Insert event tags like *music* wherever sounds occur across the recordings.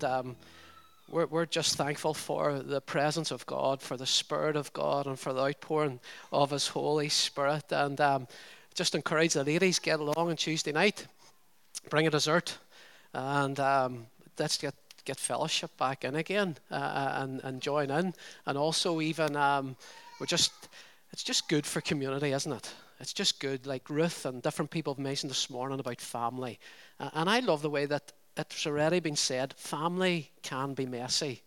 And um, we're, we're just thankful for the presence of God, for the Spirit of God, and for the outpouring of His Holy Spirit. And um, just encourage the ladies get along on Tuesday night, bring a dessert, and um, let's get get fellowship back in again uh, uh, and and join in. And also even um, we're just it's just good for community, isn't it? It's just good. Like Ruth and different people have mentioned this morning about family, and I love the way that it's already been said. Family can be messy.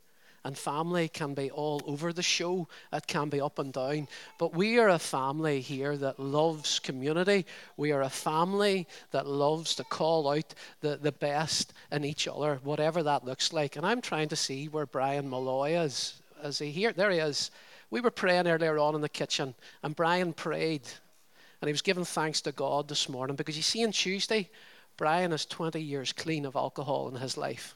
And family can be all over the show. It can be up and down. But we are a family here that loves community. We are a family that loves to call out the, the best in each other, whatever that looks like. And I'm trying to see where Brian Malloy is. Is he here? There he is. We were praying earlier on in the kitchen, and Brian prayed. And he was giving thanks to God this morning because you see, on Tuesday, Brian is 20 years clean of alcohol in his life.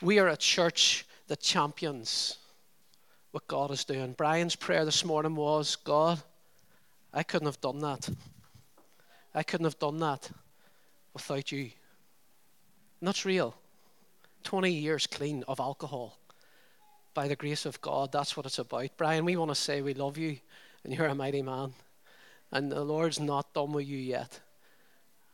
We are a church that champions what God is doing. Brian's prayer this morning was God, I couldn't have done that. I couldn't have done that without you. And that's real. 20 years clean of alcohol. By the grace of God, that's what it's about. Brian, we want to say we love you and you're a mighty man. And the Lord's not done with you yet.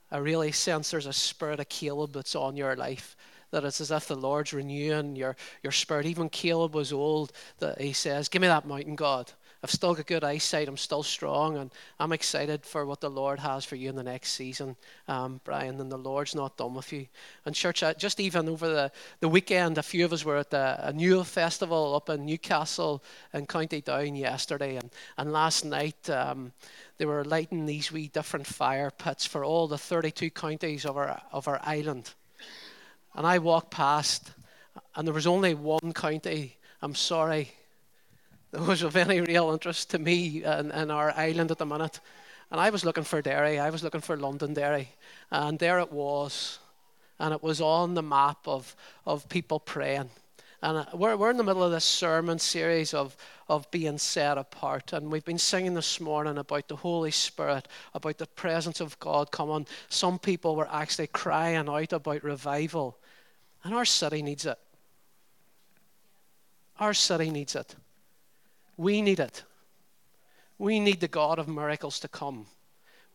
I really sense there's a spirit of Caleb that's on your life that it's as if the Lord's renewing your, your spirit. Even Caleb was old, that he says, Give me that mountain, God. I've still got good eyesight. I'm still strong, and I'm excited for what the Lord has for you in the next season, um, Brian. And the Lord's not done with you. And church, just even over the, the weekend, a few of us were at the, a new festival up in Newcastle in County Down yesterday, and, and last night um, they were lighting these wee different fire pits for all the 32 counties of our of our island. And I walked past, and there was only one county. I'm sorry. That was of any real interest to me in, in our island at the minute. And I was looking for Derry. I was looking for Londonderry. And there it was. And it was on the map of, of people praying. And uh, we're, we're in the middle of this sermon series of, of being set apart. And we've been singing this morning about the Holy Spirit, about the presence of God coming. Some people were actually crying out about revival. And our city needs it. Our city needs it. We need it. We need the God of miracles to come.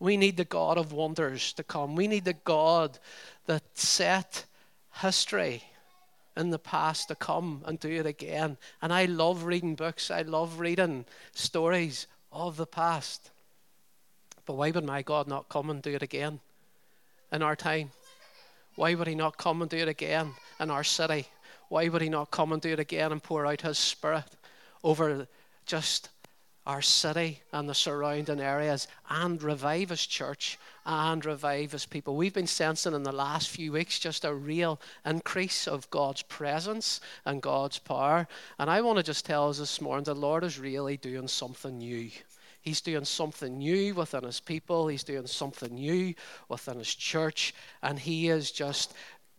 We need the God of wonders to come. We need the God that set history in the past to come and do it again. And I love reading books, I love reading stories of the past. But why would my God not come and do it again in our time? Why would He not come and do it again in our city? Why would He not come and do it again and pour out His Spirit over just our city and the surrounding areas and revive His church and revive His people? We've been sensing in the last few weeks just a real increase of God's presence and God's power. And I want to just tell us this morning the Lord is really doing something new. He's doing something new within his people. He's doing something new within his church. And he is just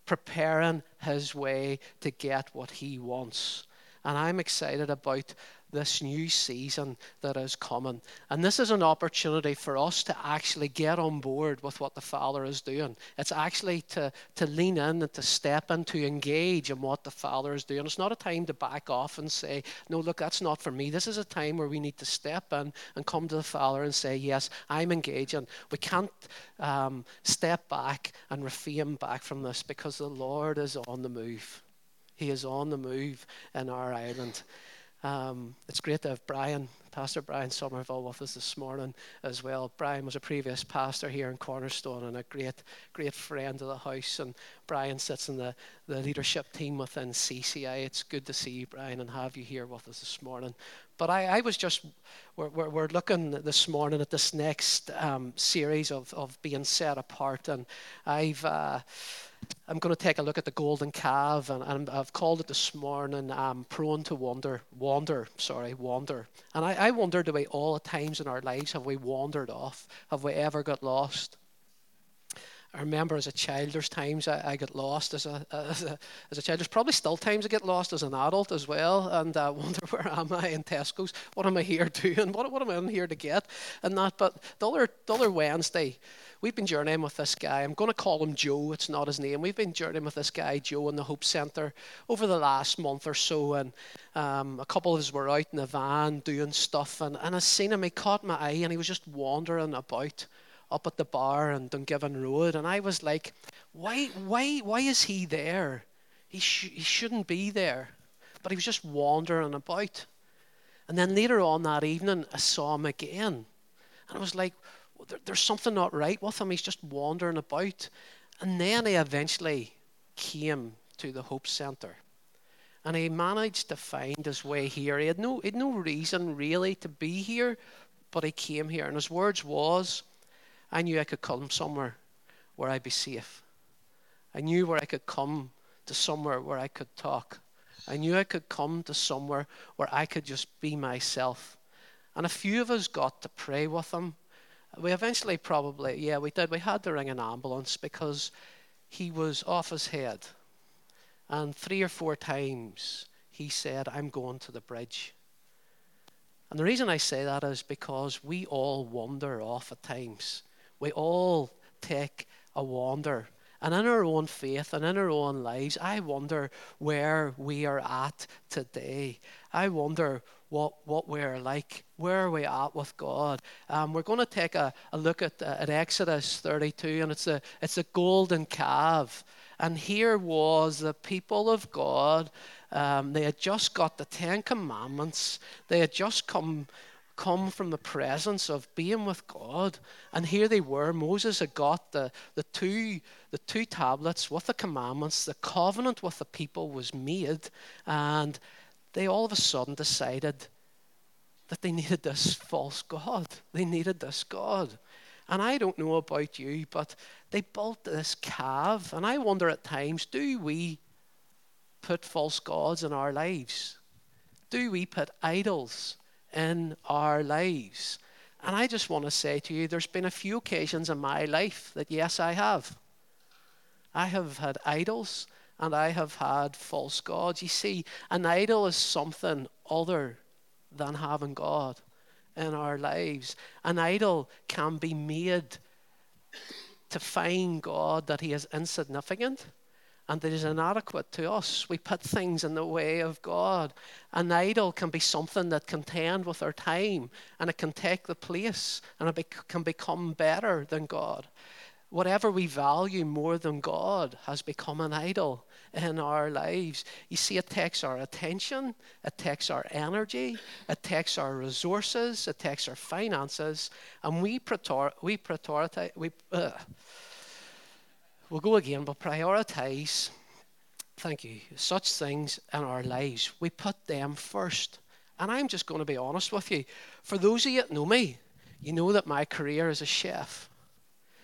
preparing his way to get what he wants. And I'm excited about this new season that is coming. And this is an opportunity for us to actually get on board with what the Father is doing. It's actually to, to lean in and to step in, to engage in what the Father is doing. It's not a time to back off and say, no, look, that's not for me. This is a time where we need to step in and come to the Father and say, yes, I'm engaging. We can't um, step back and refrain back from this because the Lord is on the move. He is on the move in our island. Um, it's great to have Brian, Pastor Brian Somerville, with us this morning as well. Brian was a previous pastor here in Cornerstone and a great, great friend of the house. And Brian sits in the, the leadership team within CCI. It's good to see you, Brian, and have you here with us this morning. But I, I was just, we're, we're, we're, looking this morning at this next um, series of, of being set apart. And I've. Uh, I'm going to take a look at the golden calf, and, and I've called it this morning um, "Prone to Wander." Wander, sorry, wander. And I, I wonder, do we all at times in our lives have we wandered off? Have we ever got lost? I remember as a child, there's times I, I get lost as a, as a, as a child. There's probably still times I get lost as an adult as well, and I wonder *laughs* where am I in Tesco's? What am I here *laughs* doing? What, what am I in here to get? And that. But the other, the other Wednesday, we've been journeying with this guy. I'm going to call him Joe. It's not his name. We've been journeying with this guy Joe in the Hope Centre over the last month or so, and um, a couple of us were out in the van doing stuff, and, and I seen him. He caught my eye, and he was just wandering about up at the bar in Dungiven Road, and I was like, why, why, why is he there? He, sh- he shouldn't be there. But he was just wandering about. And then later on that evening, I saw him again. And I was like, well, there, there's something not right with him. He's just wandering about. And then he eventually came to the Hope Centre. And he managed to find his way here. He had no, he had no reason really to be here, but he came here. And his words was, I knew I could come somewhere where I'd be safe. I knew where I could come to somewhere where I could talk. I knew I could come to somewhere where I could just be myself. And a few of us got to pray with him. We eventually probably, yeah, we did. We had to ring an ambulance because he was off his head. And three or four times he said, I'm going to the bridge. And the reason I say that is because we all wander off at times. We all take a wander. And in our own faith and in our own lives, I wonder where we are at today. I wonder what, what we're like. Where are we at with God? Um, we're going to take a, a look at, uh, at Exodus 32, and it's a, it's a golden calf. And here was the people of God. Um, they had just got the Ten Commandments. They had just come come from the presence of being with God. And here they were. Moses had got the, the, two, the two tablets with the commandments. The covenant with the people was made. And they all of a sudden decided that they needed this false God. They needed this God. And I don't know about you, but they built this calf. And I wonder at times do we put false gods in our lives? Do we put idols in our lives. And I just want to say to you, there's been a few occasions in my life that, yes, I have. I have had idols and I have had false gods. You see, an idol is something other than having God in our lives. An idol can be made to find God that He is insignificant and that is inadequate to us. We put things in the way of God. An idol can be something that contend with our time and it can take the place and it can become better than God. Whatever we value more than God has become an idol in our lives. You see, it takes our attention, it takes our energy, it takes our resources, it takes our finances, and we, we prioritize. We, uh, We'll go again, but prioritize, thank you, such things in our lives. We put them first. And I'm just going to be honest with you. For those of you that know me, you know that my career is a chef.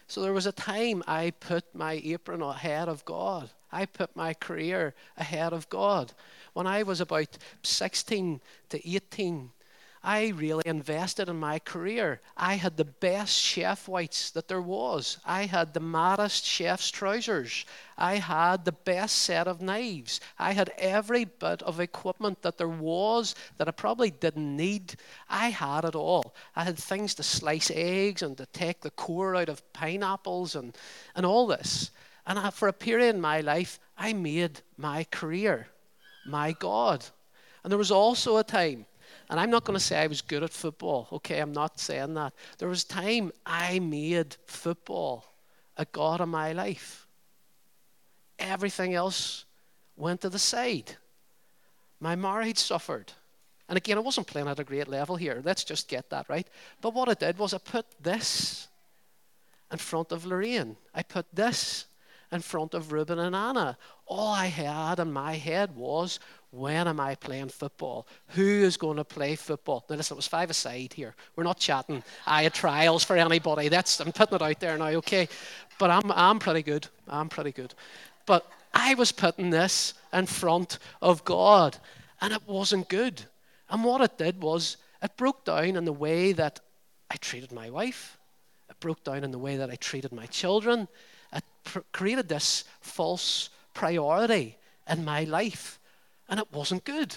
So there was a time I put my apron ahead of God. I put my career ahead of God. When I was about 16 to 18, I really invested in my career. I had the best chef whites that there was. I had the maddest chef's trousers. I had the best set of knives. I had every bit of equipment that there was that I probably didn't need. I had it all. I had things to slice eggs and to take the core out of pineapples and, and all this. And I, for a period in my life, I made my career my God. And there was also a time and I'm not going to say I was good at football. Okay, I'm not saying that. There was time I made football a God of my life. Everything else went to the side. My marriage suffered. And again, I wasn't playing at a great level here. Let's just get that right. But what I did was I put this in front of Lorraine. I put this in front of Ruben and Anna. All I had in my head was when am I playing football? Who is going to play football? Now, listen, it was five aside here. We're not chatting. I had trials for anybody. That's I'm putting it out there now, okay? But I'm I'm pretty good. I'm pretty good. But I was putting this in front of God, and it wasn't good. And what it did was it broke down in the way that I treated my wife. It broke down in the way that I treated my children. It pr- created this false priority in my life, and it wasn't good.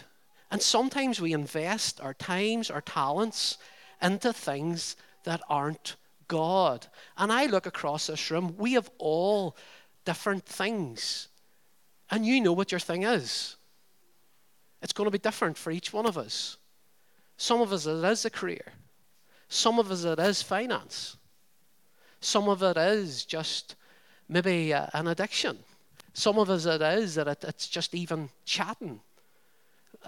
And sometimes we invest our times, our talents into things that aren't God. And I look across this room, we have all different things. And you know what your thing is. It's going to be different for each one of us. Some of us, it is a career. Some of us, it is finance. Some of it is just maybe uh, an addiction. Some of us, it is that it, it's just even chatting.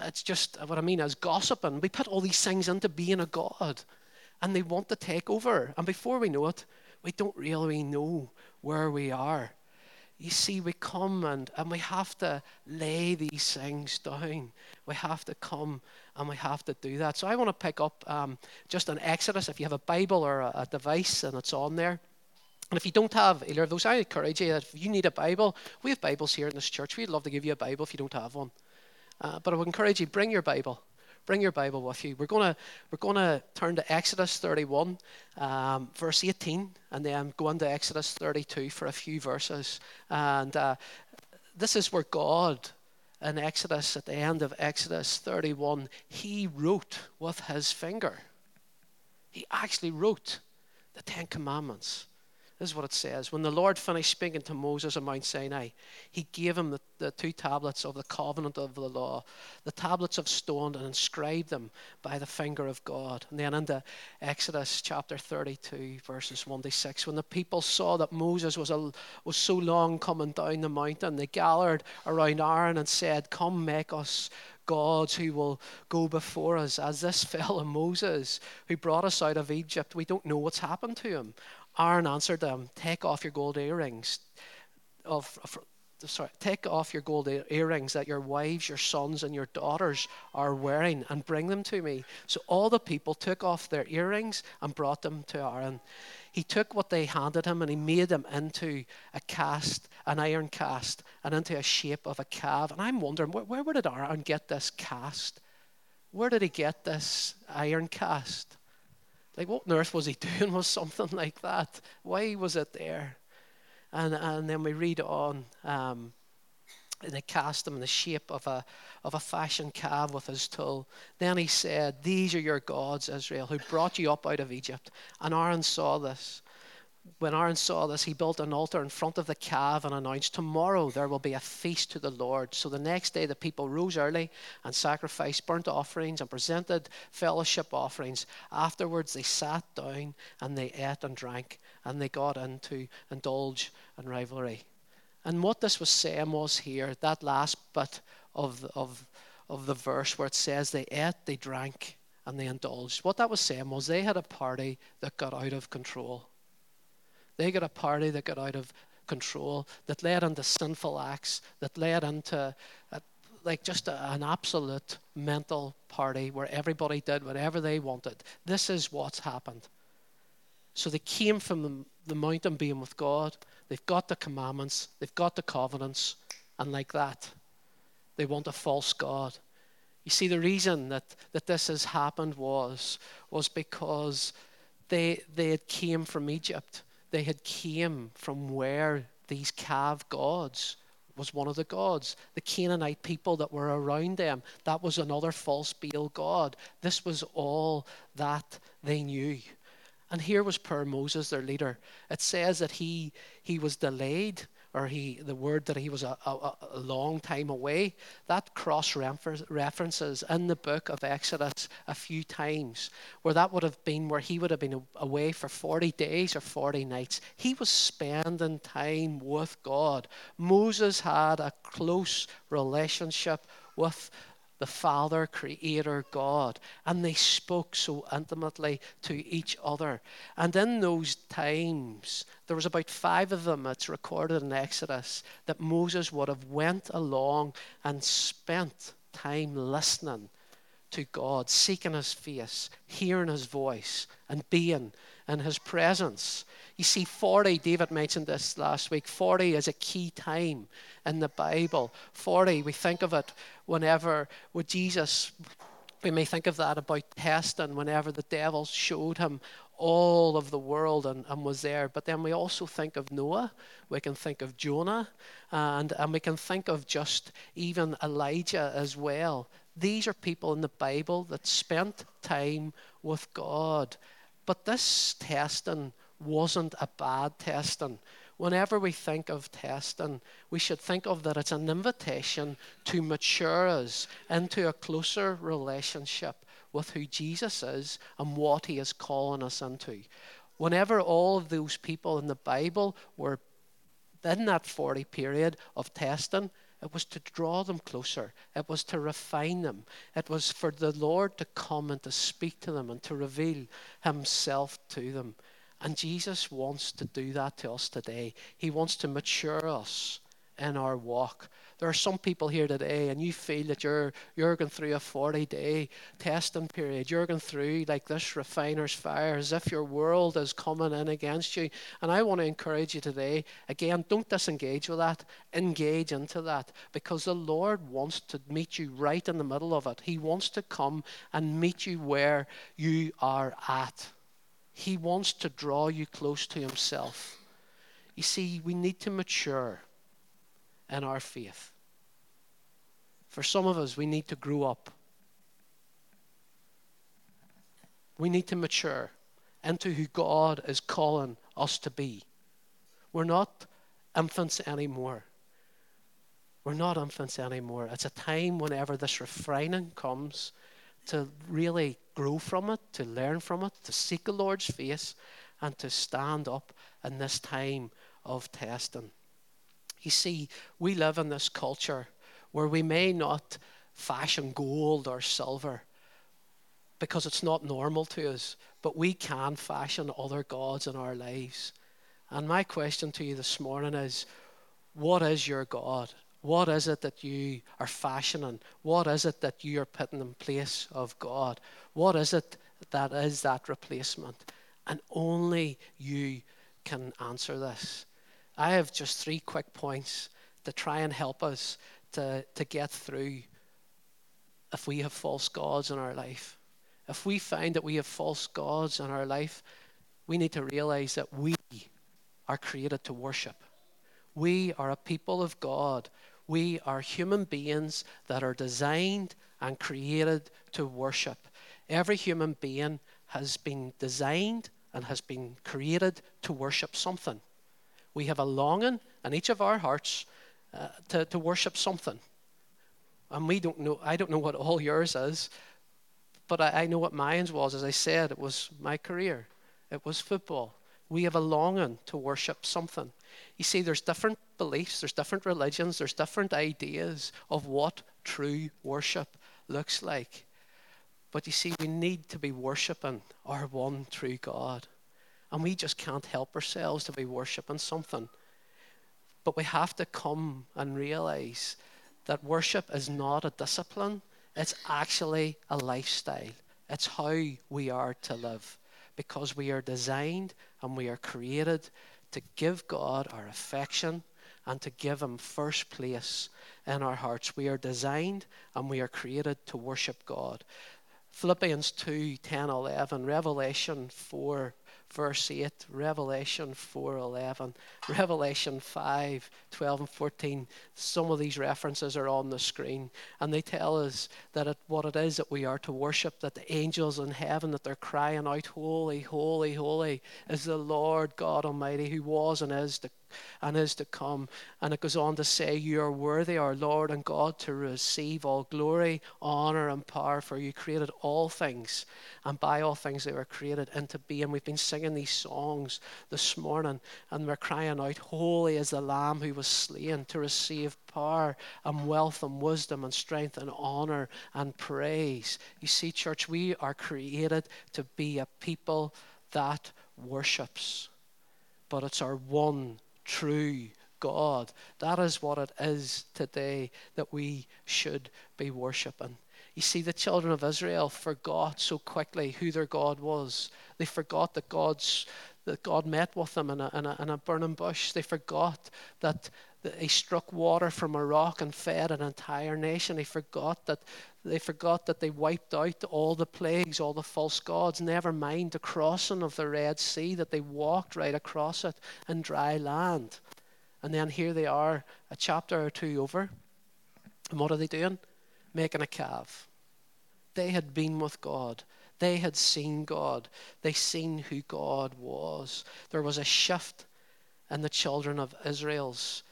It's just what I mean is gossiping. We put all these things into being a God, and they want to take over. And before we know it, we don't really know where we are. You see, we come and, and we have to lay these things down. We have to come and we have to do that. So I want to pick up um, just an Exodus. If you have a Bible or a, a device and it's on there. And if you don't have either of those, I encourage you that if you need a Bible, we have Bibles here in this church. We'd love to give you a Bible if you don't have one. Uh, but I would encourage you, bring your Bible. Bring your Bible with you. We're going to we're gonna turn to Exodus 31, um, verse 18, and then go into Exodus 32 for a few verses. And uh, this is where God, in Exodus, at the end of Exodus 31, he wrote with his finger. He actually wrote the Ten Commandments. This is what it says. When the Lord finished speaking to Moses on Mount Sinai, he gave him the, the two tablets of the covenant of the law, the tablets of stone, and inscribed them by the finger of God. And then into Exodus chapter 32, verses 1 to 6. When the people saw that Moses was, a, was so long coming down the mountain, they gathered around Aaron and said, Come, make us gods who will go before us, as this *laughs* fellow Moses, who brought us out of Egypt. We don't know what's happened to him. Aaron answered them, Take off your gold earrings. Of, of, sorry, take off your gold earrings that your wives, your sons, and your daughters are wearing and bring them to me. So all the people took off their earrings and brought them to Aaron. He took what they handed him and he made them into a cast, an iron cast, and into a shape of a calf. And I'm wondering, where, where did Aaron get this cast? Where did he get this iron cast? Like, what on earth was he *laughs* doing with something like that? Why was it there? And, and then we read on, um, and they cast him in the shape of a, of a fashioned calf with his tool. Then he said, These are your gods, Israel, who brought you up out of Egypt. And Aaron saw this when Aaron saw this, he built an altar in front of the calf and announced, Tomorrow there will be a feast to the Lord. So the next day, the people rose early and sacrificed burnt offerings and presented fellowship offerings. Afterwards, they sat down and they ate and drank, and they got into indulge and rivalry. And what this was saying was here, that last bit of, of, of the verse where it says they ate, they drank, and they indulged. What that was saying was they had a party that got out of control they got a party that got out of control, that led into sinful acts, that led into a, like just a, an absolute mental party where everybody did whatever they wanted. This is what's happened. So they came from the, the mountain being with God. They've got the commandments, they've got the covenants, and like that, they want a false God. You see, the reason that, that this has happened was, was because they, they had came from Egypt they had came from where these calf gods was one of the gods. The Canaanite people that were around them, that was another false Baal god. This was all that they knew. And here was poor Moses, their leader. It says that he, he was delayed or he the word that he was a, a, a long time away that cross references in the book of exodus a few times where that would have been where he would have been away for 40 days or 40 nights. He was spending time with god. Moses had a close relationship with the Father, Creator, God. And they spoke so intimately to each other. And in those times, there was about five of them, it's recorded in Exodus, that Moses would have went along and spent time listening to God, seeking his face, hearing his voice, and being in his presence. You see, 40, David mentioned this last week, 40 is a key time in the Bible. 40, we think of it whenever with Jesus, we may think of that about testing, whenever the devil showed him all of the world and, and was there. But then we also think of Noah, we can think of Jonah, and, and we can think of just even Elijah as well. These are people in the Bible that spent time with God. But this testing wasn't a bad testing. Whenever we think of testing, we should think of that it's an invitation to mature us into a closer relationship with who Jesus is and what he is calling us into. Whenever all of those people in the Bible were in that 40 period of testing, it was to draw them closer. It was to refine them. It was for the Lord to come and to speak to them and to reveal Himself to them. And Jesus wants to do that to us today. He wants to mature us in our walk. There are some people here today, and you feel that you're you're going through a 40-day testing period. You're going through like this refiner's fire, as if your world is coming in against you. And I want to encourage you today. Again, don't disengage with that. Engage into that, because the Lord wants to meet you right in the middle of it. He wants to come and meet you where you are at. He wants to draw you close to Himself. You see, we need to mature in our faith. For some of us, we need to grow up. We need to mature into who God is calling us to be. We're not infants anymore. We're not infants anymore. It's a time whenever this refining comes to really grow from it, to learn from it, to seek the Lord's face, and to stand up in this time of testing. You see, we live in this culture where we may not fashion gold or silver because it's not normal to us, but we can fashion other gods in our lives. And my question to you this morning is what is your God? What is it that you are fashioning? What is it that you are putting in place of God? What is it that is that replacement? And only you can answer this. I have just three quick points to try and help us to, to get through if we have false gods in our life. If we find that we have false gods in our life, we need to realize that we are created to worship. We are a people of God. We are human beings that are designed and created to worship. Every human being has been designed and has been created to worship something. We have a longing in each of our hearts uh, to, to worship something. And we don't know, I don't know what all yours is, but I, I know what mine was. As I said, it was my career, it was football. We have a longing to worship something. You see, there's different beliefs, there's different religions, there's different ideas of what true worship looks like. But you see, we need to be worshiping our one true God. And we just can't help ourselves to be worshiping something. But we have to come and realize that worship is not a discipline, it's actually a lifestyle. It's how we are to live because we are designed and we are created to give God our affection and to give Him first place in our hearts. We are designed and we are created to worship God. Philippians 2 10, 11, Revelation 4 verse 8, Revelation 4:11, Revelation 5, 12 and 14. Some of these references are on the screen and they tell us that it, what it is that we are to worship, that the angels in heaven that they're crying out, holy, holy, holy is the Lord God Almighty who was and is to and is to come. And it goes on to say, You are worthy, our Lord and God, to receive all glory, honor, and power, for you created all things, and by all things they were created into being. We've been singing these songs this morning, and we're crying out, Holy is the Lamb who was slain to receive power and wealth and wisdom and strength and honor and praise. You see, church, we are created to be a people that worships. But it's our one true God. That is what it is today that we should be worshiping. You see, the children of Israel forgot so quickly who their God was. They forgot that God's that God met with them in a, in a, in a burning bush. They forgot that He struck water from a rock and fed an entire nation. They forgot that, They forgot that they wiped out all the plagues, all the false gods, never mind the crossing of the Red Sea, that they walked right across it in dry land. And then here they are, a chapter or two over. And what are they doing? Making a calf. They had been with God. They had seen God. They seen who God was. There was a shift in the children of Israel's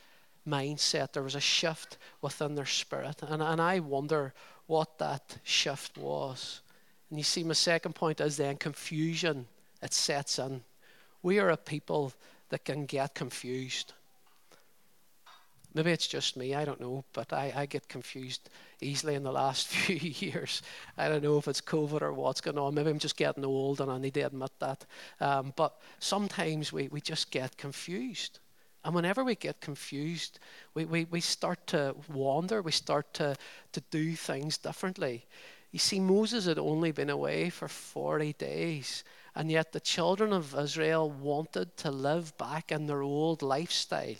mindset. There was a shift within their spirit. And, and I wonder what that shift was. And you see, my second point is then confusion. It sets in. We are a people that can get confused. Maybe it's just me, I don't know, but I, I get confused easily in the last *laughs* few years. I don't know if it's COVID or what's going on. Maybe I'm just getting old and I need to admit that. Um, but sometimes we, we just get confused. And whenever we get confused, we, we, we start to wander, we start to, to do things differently. You see, Moses had only been away for 40 days, and yet the children of Israel wanted to live back in their old lifestyle.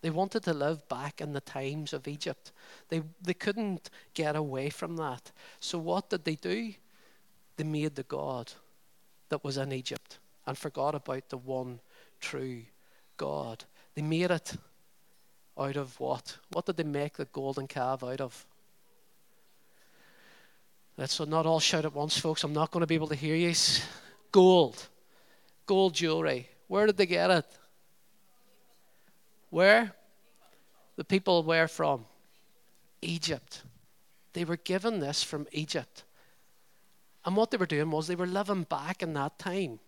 They wanted to live back in the times of Egypt. They, they couldn't get away from that. So, what did they do? They made the God that was in Egypt and forgot about the one true God. They made it out of what? What did they make the golden calf out of? Let's not all shout at once, folks. I'm not going to be able to hear you. Gold. Gold jewelry. Where did they get it? Where? The people were from? Egypt. They were given this from Egypt. And what they were doing was they were living back in that time.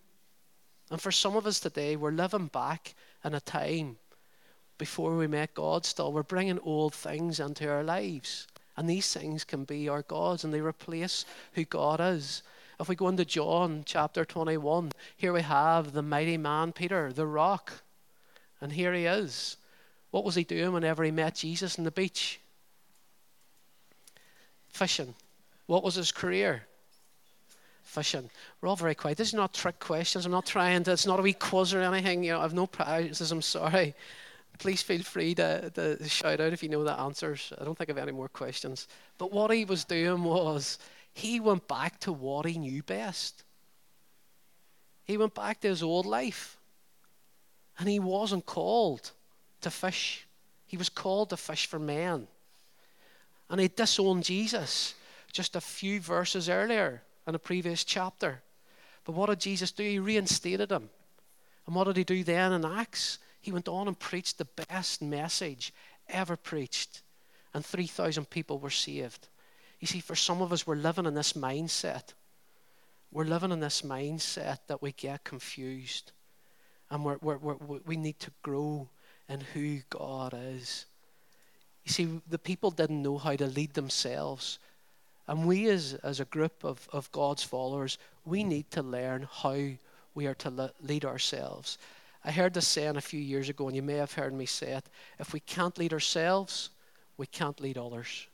And for some of us today, we're living back in a time before we met God still. We're bringing old things into our lives. And these things can be our gods and they replace who God is. If we go into John chapter 21, here we have the mighty man Peter, the rock. And here he is. What was he doing whenever he met Jesus on the beach? Fishing. What was his career? Fishing. We're all very quiet. These are not trick questions. I'm not trying to, it's not a wee quiz or anything. You know, I've no prizes. I'm sorry. Please feel free to, to shout out if you know the answers. I don't think have any more questions. But what he was doing was he went back to what he knew best. He went back to his old life. And he wasn't called to fish, he was called to fish for men. And he disowned Jesus just a few verses earlier in a previous chapter. But what did Jesus do? He reinstated him. And what did he do then in Acts? He went on and preached the best message ever preached. And 3,000 people were saved. You see, for some of us, we're living in this mindset. We're living in this mindset that we get confused. And we're, we're, we're, we need to grow in who God is. You see, the people didn't know how to lead themselves. And we, as, as a group of, of God's followers, we need to learn how we are to lead ourselves. I heard this saying a few years ago, and you may have heard me say it if we can't lead ourselves, we can't lead others.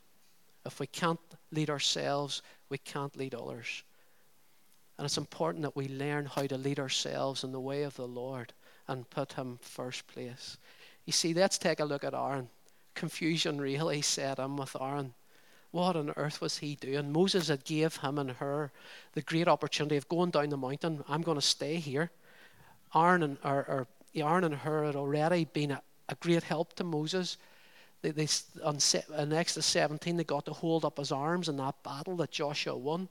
If we can't lead ourselves, we can't lead others. And it's important that we learn how to lead ourselves in the way of the Lord and put Him first place. You see, let's take a look at Aaron. Confusion really set in with Aaron. What on earth was he doing? Moses had gave him and Hur the great opportunity of going down the mountain. I'm going to stay here. Aaron and, or, or Aaron and Hur had already been a, a great help to Moses. They, they, on, on Exodus 17, they got to hold up his arms in that battle that Joshua won.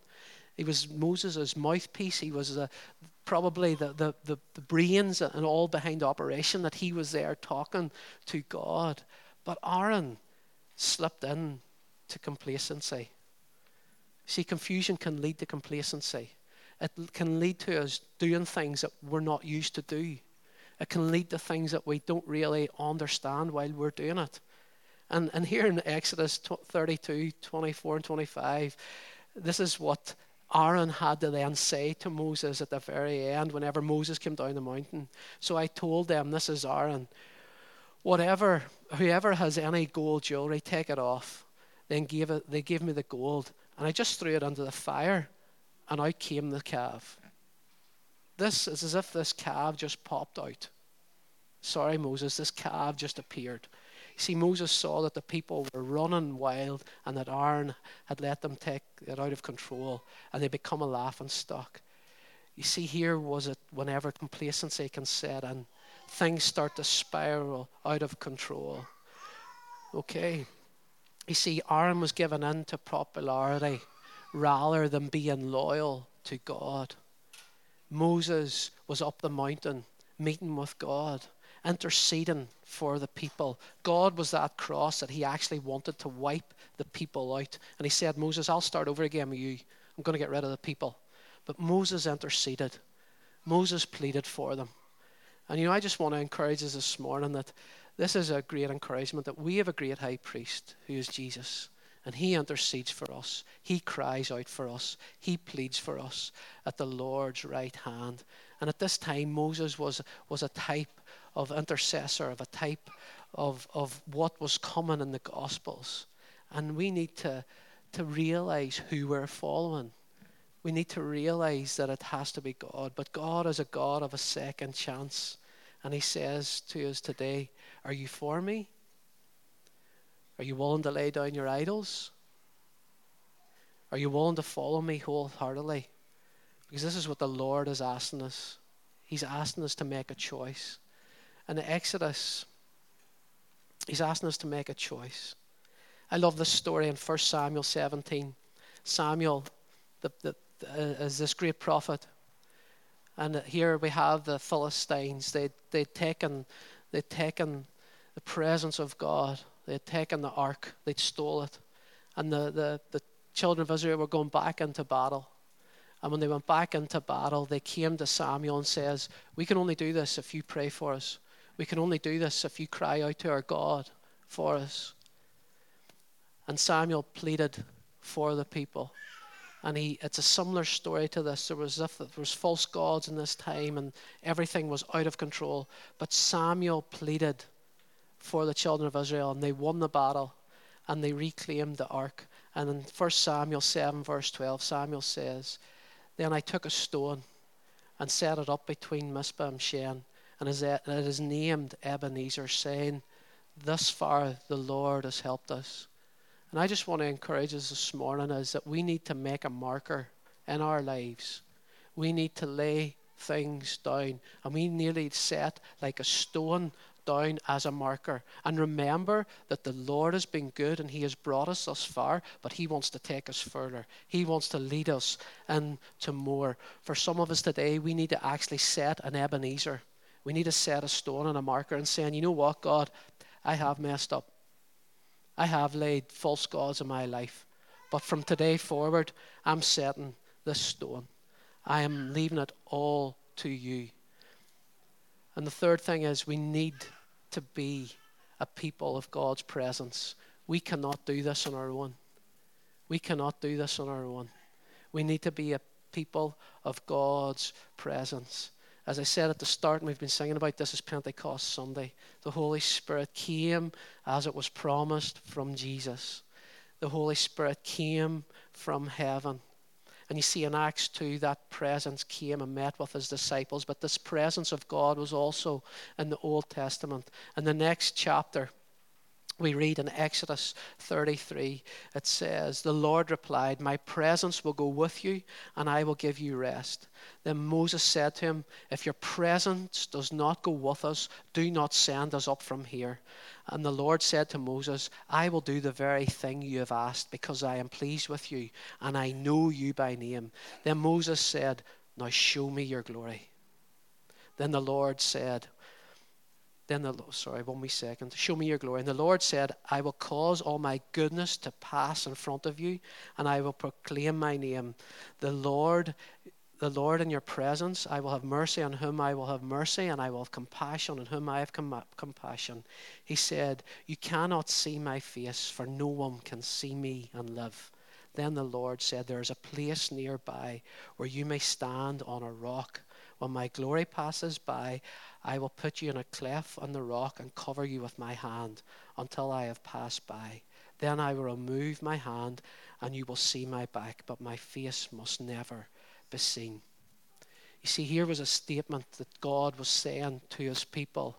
He was Moses' mouthpiece. He was the, probably the, the, the, the brains and all behind the operation that he was there talking to God. But Aaron slipped in to complacency. See, confusion can lead to complacency. It can lead to us doing things that we're not used to do. It can lead to things that we don't really understand while we're doing it. And, and here in Exodus 32, 24, and 25, this is what Aaron had to then say to Moses at the very end whenever Moses came down the mountain. So I told them, This is Aaron. Whatever, whoever has any gold jewelry, take it off then gave it, they gave me the gold, and I just threw it under the fire, and out came the calf. This is as if this calf just popped out. Sorry, Moses, this calf just appeared. see, Moses saw that the people were running wild and that Aaron had let them take it out of control and they become a laughing stock. You see, here was it whenever complacency can set in, things start to spiral out of control. Okay. You see, Aaron was given in to popularity rather than being loyal to God. Moses was up the mountain meeting with God, interceding for the people. God was that cross that he actually wanted to wipe the people out. And he said, Moses, I'll start over again with you. I'm going to get rid of the people. But Moses interceded, Moses pleaded for them. And you know, I just want to encourage us this morning that this is a great encouragement that we have a great high priest who is Jesus. And he intercedes for us. He cries out for us. He pleads for us at the Lord's right hand. And at this time, Moses was, was a type of intercessor, of a type of, of what was coming in the Gospels. And we need to, to realize who we're following. We need to realize that it has to be God. But God is a God of a second chance. And He says to us today, Are you for me? Are you willing to lay down your idols? Are you willing to follow me wholeheartedly? Because this is what the Lord is asking us. He's asking us to make a choice. And in Exodus, He's asking us to make a choice. I love this story in 1 Samuel 17. Samuel the, the, uh, is this great prophet. And here we have the Philistines. They, they'd, taken, they'd taken the presence of God, they'd taken the ark, they'd stole it. And the, the, the children of Israel were going back into battle. And when they went back into battle, they came to Samuel and says, "We can only do this if you pray for us. We can only do this if you cry out to our God for us." And Samuel pleaded for the people. And he, it's a similar story to this. There was if there was false gods in this time, and everything was out of control. But Samuel pleaded for the children of Israel, and they won the battle, and they reclaimed the ark. And in 1 Samuel 7, verse 12, Samuel says, then I took a stone and set it up between Mizpah and Shen, and it is named Ebenezer, saying, Thus far the Lord has helped us. And I just want to encourage us this morning is that we need to make a marker in our lives. We need to lay things down, and we nearly set like a stone down as a marker. And remember that the Lord has been good and He has brought us thus far, but He wants to take us further. He wants to lead us into more. For some of us today, we need to actually set an Ebenezer. We need to set a stone and a marker and saying, you know what, God, I have messed up. I have laid false gods in my life. But from today forward, I'm setting this stone. I am leaving it all to you. And the third thing is we need to be a people of God's presence. We cannot do this on our own. We cannot do this on our own. We need to be a people of God's presence. As I said at the start, and we've been singing about this is Pentecost Sunday, the Holy Spirit came as it was promised from Jesus. The Holy Spirit came from heaven. And you see in Acts 2, that presence came and met with his disciples. But this presence of God was also in the Old Testament. In the next chapter, we read in Exodus 33, it says, The Lord replied, My presence will go with you, and I will give you rest. Then Moses said to him, If your presence does not go with us, do not send us up from here. And the Lord said to Moses, I will do the very thing you have asked, because I am pleased with you, and I know you by name. Then Moses said, Now show me your glory. Then the Lord said, then the sorry, one wee second. Show me your glory. And the Lord said, I will cause all my goodness to pass in front of you, and I will proclaim my name. The Lord the Lord in your presence. I will have mercy on whom I will have mercy, and I will have compassion on whom I have com- compassion. He said, You cannot see my face, for no one can see me and live. Then the Lord said, There is a place nearby where you may stand on a rock. When my glory passes by, I will put you in a cleft on the rock and cover you with my hand until I have passed by. Then I will remove my hand, and you will see my back, but my face must never be seen. You see, here was a statement that God was saying to his people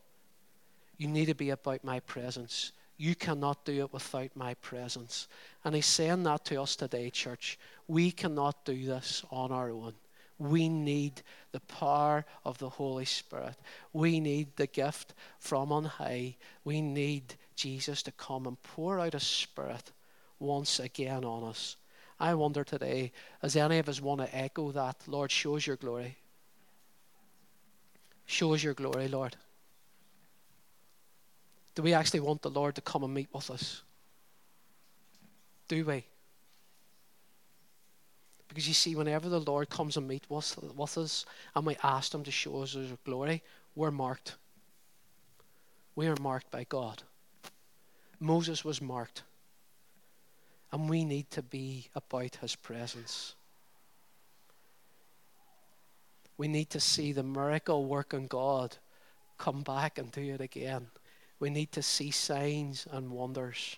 You need to be about my presence. You cannot do it without my presence. And he's saying that to us today, church. We cannot do this on our own. We need the power of the Holy Spirit. We need the gift from on high. We need Jesus to come and pour out His Spirit once again on us. I wonder today, does any of us want to echo that? Lord, show us your glory. Show us your glory, Lord. Do we actually want the Lord to come and meet with us? Do we? Because you see, whenever the Lord comes and meets with, with us and we ask Him to show us His glory, we're marked. We are marked by God. Moses was marked. And we need to be about His presence. We need to see the miracle work in God come back and do it again. We need to see signs and wonders.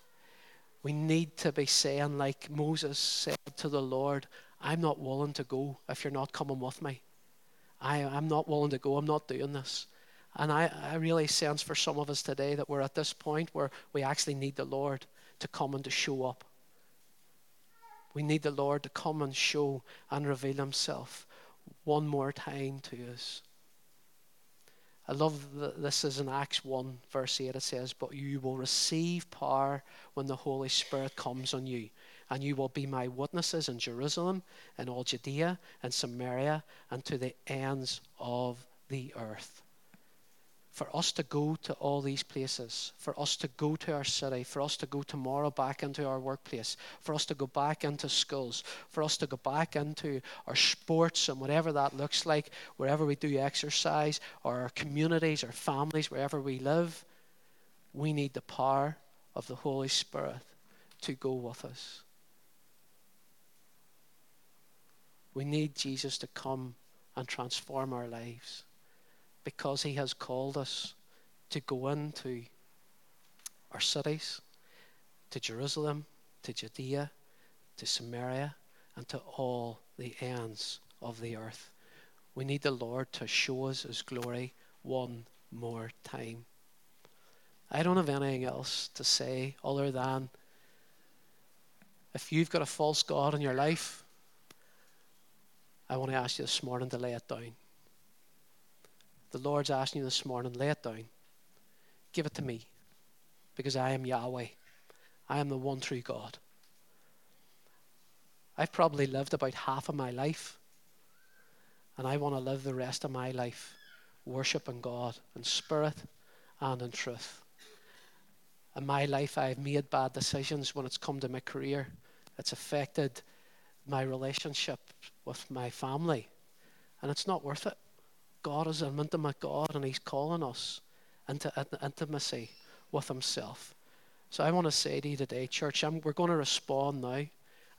We need to be saying, like Moses said to the Lord, I'm not willing to go if you're not coming with me. I, I'm not willing to go. I'm not doing this. And I, I really sense for some of us today that we're at this point where we actually need the Lord to come and to show up. We need the Lord to come and show and reveal Himself one more time to us. I love that this is in Acts 1, verse 8. It says, But you will receive power when the Holy Spirit comes on you, and you will be my witnesses in Jerusalem in all Judea and Samaria and to the ends of the earth for us to go to all these places, for us to go to our city, for us to go tomorrow back into our workplace, for us to go back into schools, for us to go back into our sports and whatever that looks like, wherever we do exercise, or our communities, our families, wherever we live, we need the power of the Holy Spirit to go with us. We need Jesus to come and transform our lives because He has called us to go into our cities, to Jerusalem, to Judea, to Samaria, and to all the ends of the earth. We need the Lord to show us His glory one more time. I don't have anything else to say other than if you've got a false God in your life, I want to ask you this morning to lay it down. The Lord's asking you this morning, lay it down. Give it to me. Because I am Yahweh. I am the one true God. I've probably lived about half of my life. And I want to live the rest of my life worshiping God in spirit and in truth. In my life, I've made bad decisions when it's come to my career. It's affected my relationship with my family. And it's not worth it. God is an intimate God and He's calling us into intimacy with Himself. So I want to say to you today, church, I'm, we're going to respond now.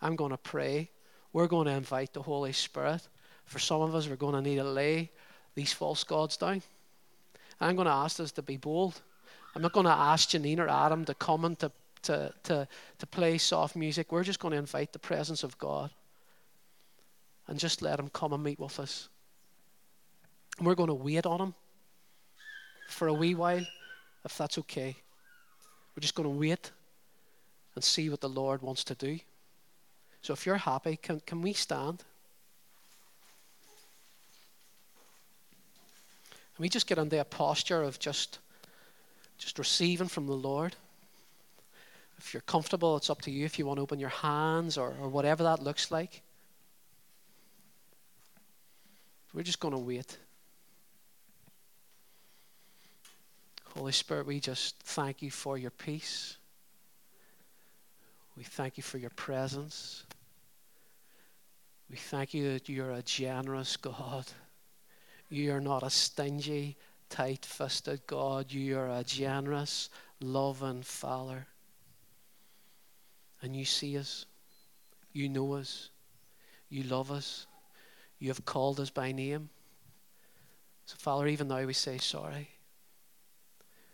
I'm going to pray. We're going to invite the Holy Spirit. For some of us, we're going to need to lay these false gods down. I'm going to ask us to be bold. I'm not going to ask Janine or Adam to come and to, to, to, to play soft music. We're just going to invite the presence of God and just let Him come and meet with us. And we're going to wait on him for a wee while, if that's okay. We're just going to wait and see what the Lord wants to do. So if you're happy, can, can we stand? And we just get into a posture of just, just receiving from the Lord? If you're comfortable, it's up to you if you want to open your hands or, or whatever that looks like. We're just going to wait. Holy Spirit, we just thank you for your peace. We thank you for your presence. We thank you that you're a generous God. You are not a stingy, tight fisted God. You are a generous, loving Father. And you see us. You know us. You love us. You have called us by name. So, Father, even now we say sorry.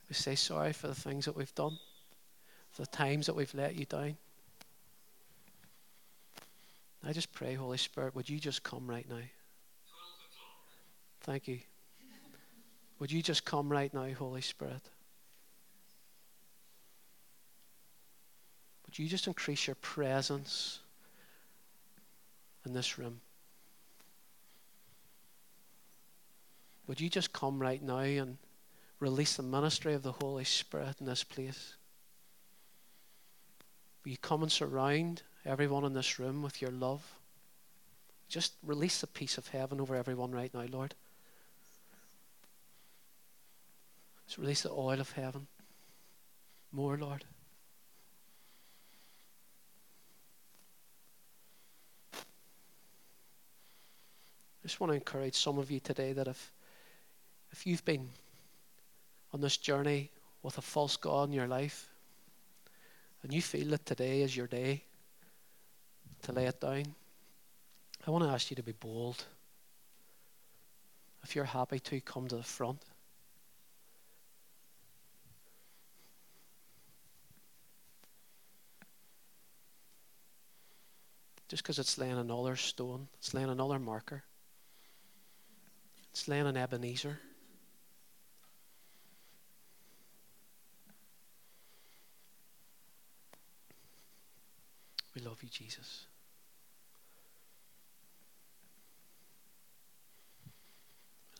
We say sorry for the things that we've done, for the times that we've let you down. I just pray, Holy Spirit, would you just come right now? Thank you. Would you just come right now, Holy Spirit? Would you just increase your presence in this room? Would you just come right now and release the ministry of the Holy Spirit in this place? Will you come and surround everyone in this room with your love? Just release the peace of heaven over everyone right now, Lord. Just release the oil of heaven. More, Lord. I just want to encourage some of you today that if, if you've been on this journey with a false God in your life, and you feel that today is your day to lay it down, I want to ask you to be bold. If you're happy to, come to the front. Just because it's laying another stone, it's laying another marker, it's laying an Ebenezer. We love you, Jesus.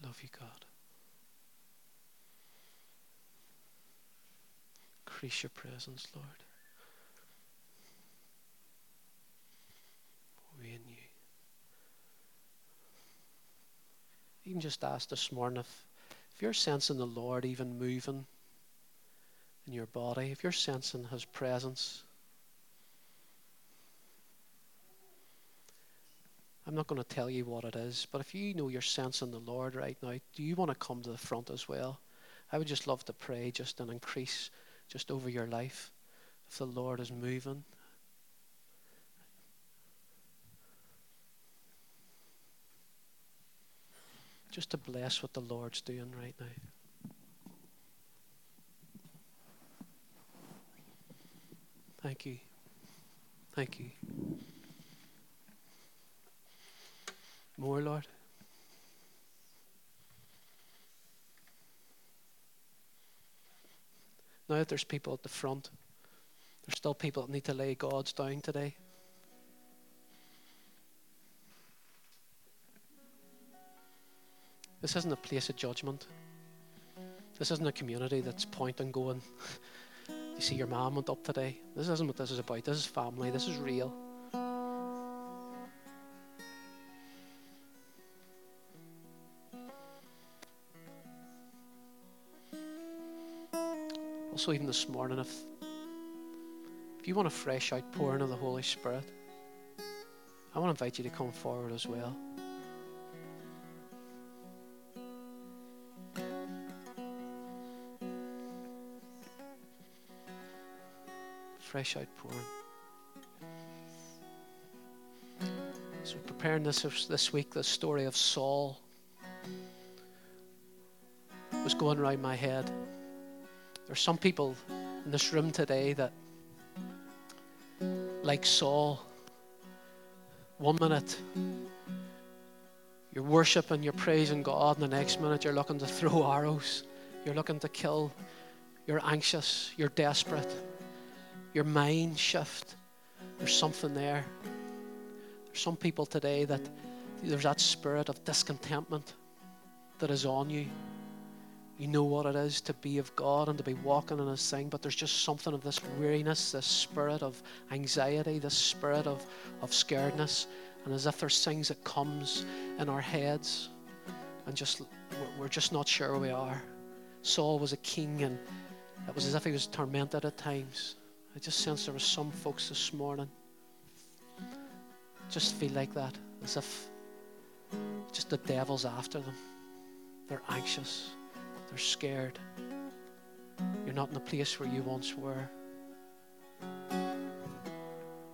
I love you, God. Increase your presence, Lord. We in you. Even just ask this morning if, if you're sensing the Lord even moving in your body, if you're sensing His presence. I'm not going to tell you what it is, but if you know you're sensing the Lord right now, do you want to come to the front as well? I would just love to pray just an increase just over your life if the Lord is moving. Just to bless what the Lord's doing right now. Thank you. Thank you. More, Lord. Now that there's people at the front, there's still people that need to lay God's down today. This isn't a place of judgment. This isn't a community that's pointing, going, *laughs* You see, your mom went up today. This isn't what this is about. This is family. This is real. Also, even this morning, if, if you want a fresh outpouring of the Holy Spirit, I want to invite you to come forward as well. Fresh outpouring. So, preparing this this week, the story of Saul was going around my head. There's some people in this room today that, like Saul, one minute you're worshiping, you're praising God, and the next minute you're looking to throw *laughs* arrows, you're looking to kill, you're anxious, you're desperate, your mind shift. There's something there. There's some people today that there's that spirit of discontentment that is on you. You know what it is to be of God and to be walking in His thing, but there's just something of this weariness, this spirit of anxiety, this spirit of, of scaredness, and as if there's things that comes in our heads, and just we're just not sure we are. Saul was a king, and it was as if he was tormented at times. I just sense there was some folks this morning just feel like that, as if just the devil's after them. They're anxious. They're scared. You're not in the place where you once were.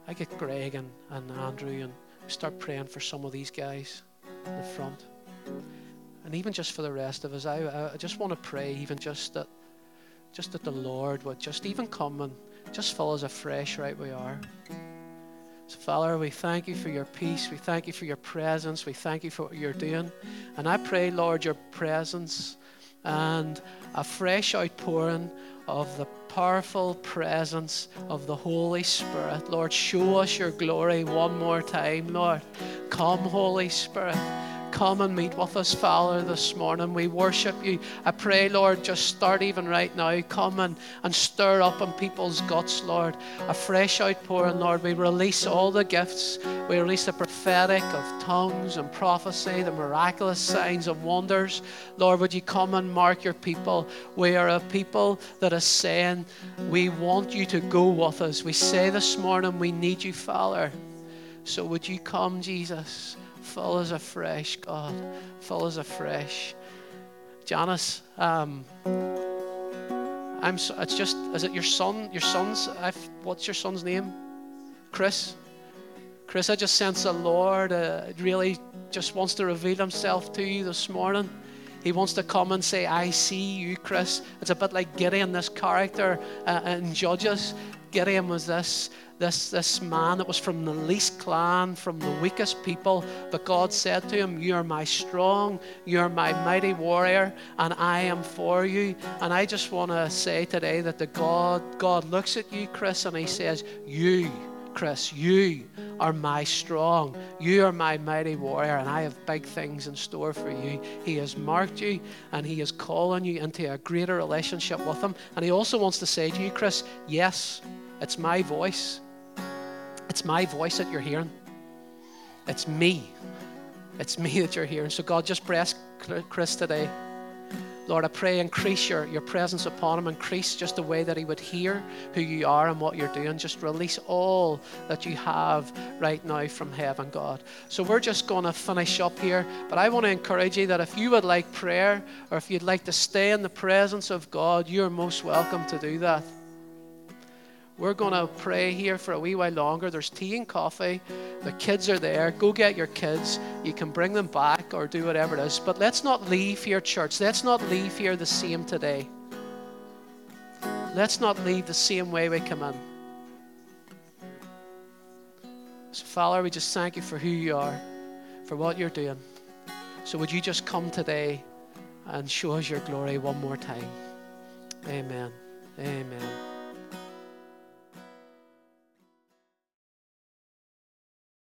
I get Greg and, and Andrew and start praying for some of these guys in the front. And even just for the rest of us, I, I just want to pray even just that just that the Lord would just even come and just fill us afresh right we are. So, Father, we thank you for your peace. We thank you for your presence. We thank you for what you're doing. And I pray, Lord, your presence and a fresh outpouring of the powerful presence of the Holy Spirit. Lord, show us your glory one more time, Lord. Come, Holy Spirit. Come and meet with us, Father, this morning. We worship you. I pray, Lord, just start even right now. Come and, and stir up in people's guts, Lord. A fresh outpouring, Lord. We release all the gifts. We release the prophetic of tongues and prophecy, the miraculous signs and wonders. Lord, would you come and mark your people? We are a people that is saying, We want you to go with us. We say this morning, We need you, Father. So would you come, Jesus? Fill us afresh, God. Fill us afresh. Janice, um, I'm. So, it's just. Is it your son? Your son's. I've, what's your son's name? Chris. Chris, I just sense the Lord uh, really just wants to reveal Himself to you this morning. He wants to come and say, I see you, Chris. It's a bit like Gideon, this character uh, in Judges. Gideon was this this, this man that was from the least clan, from the weakest people. But God said to him, You're my strong, you're my mighty warrior, and I am for you. And I just want to say today that the God, God looks at you, Chris, and he says, You, Chris, you are my strong. You are my mighty warrior, and I have big things in store for you. He has marked you, and He is calling you into a greater relationship with Him. And He also wants to say to you, Chris, yes, it's my voice. It's my voice that you're hearing. It's me. It's me that you're hearing. So, God, just bless Chris today. Lord, I pray increase your, your presence upon him, increase just the way that he would hear who you are and what you're doing. Just release all that you have right now from heaven, God. So we're just going to finish up here, but I want to encourage you that if you would like prayer or if you'd like to stay in the presence of God, you're most welcome to do that. We're going to pray here for a wee while longer. There's tea and coffee. The kids are there. Go get your kids. You can bring them back or do whatever it is. But let's not leave here, church. Let's not leave here the same today. Let's not leave the same way we come in. So, Father, we just thank you for who you are, for what you're doing. So, would you just come today and show us your glory one more time? Amen. Amen.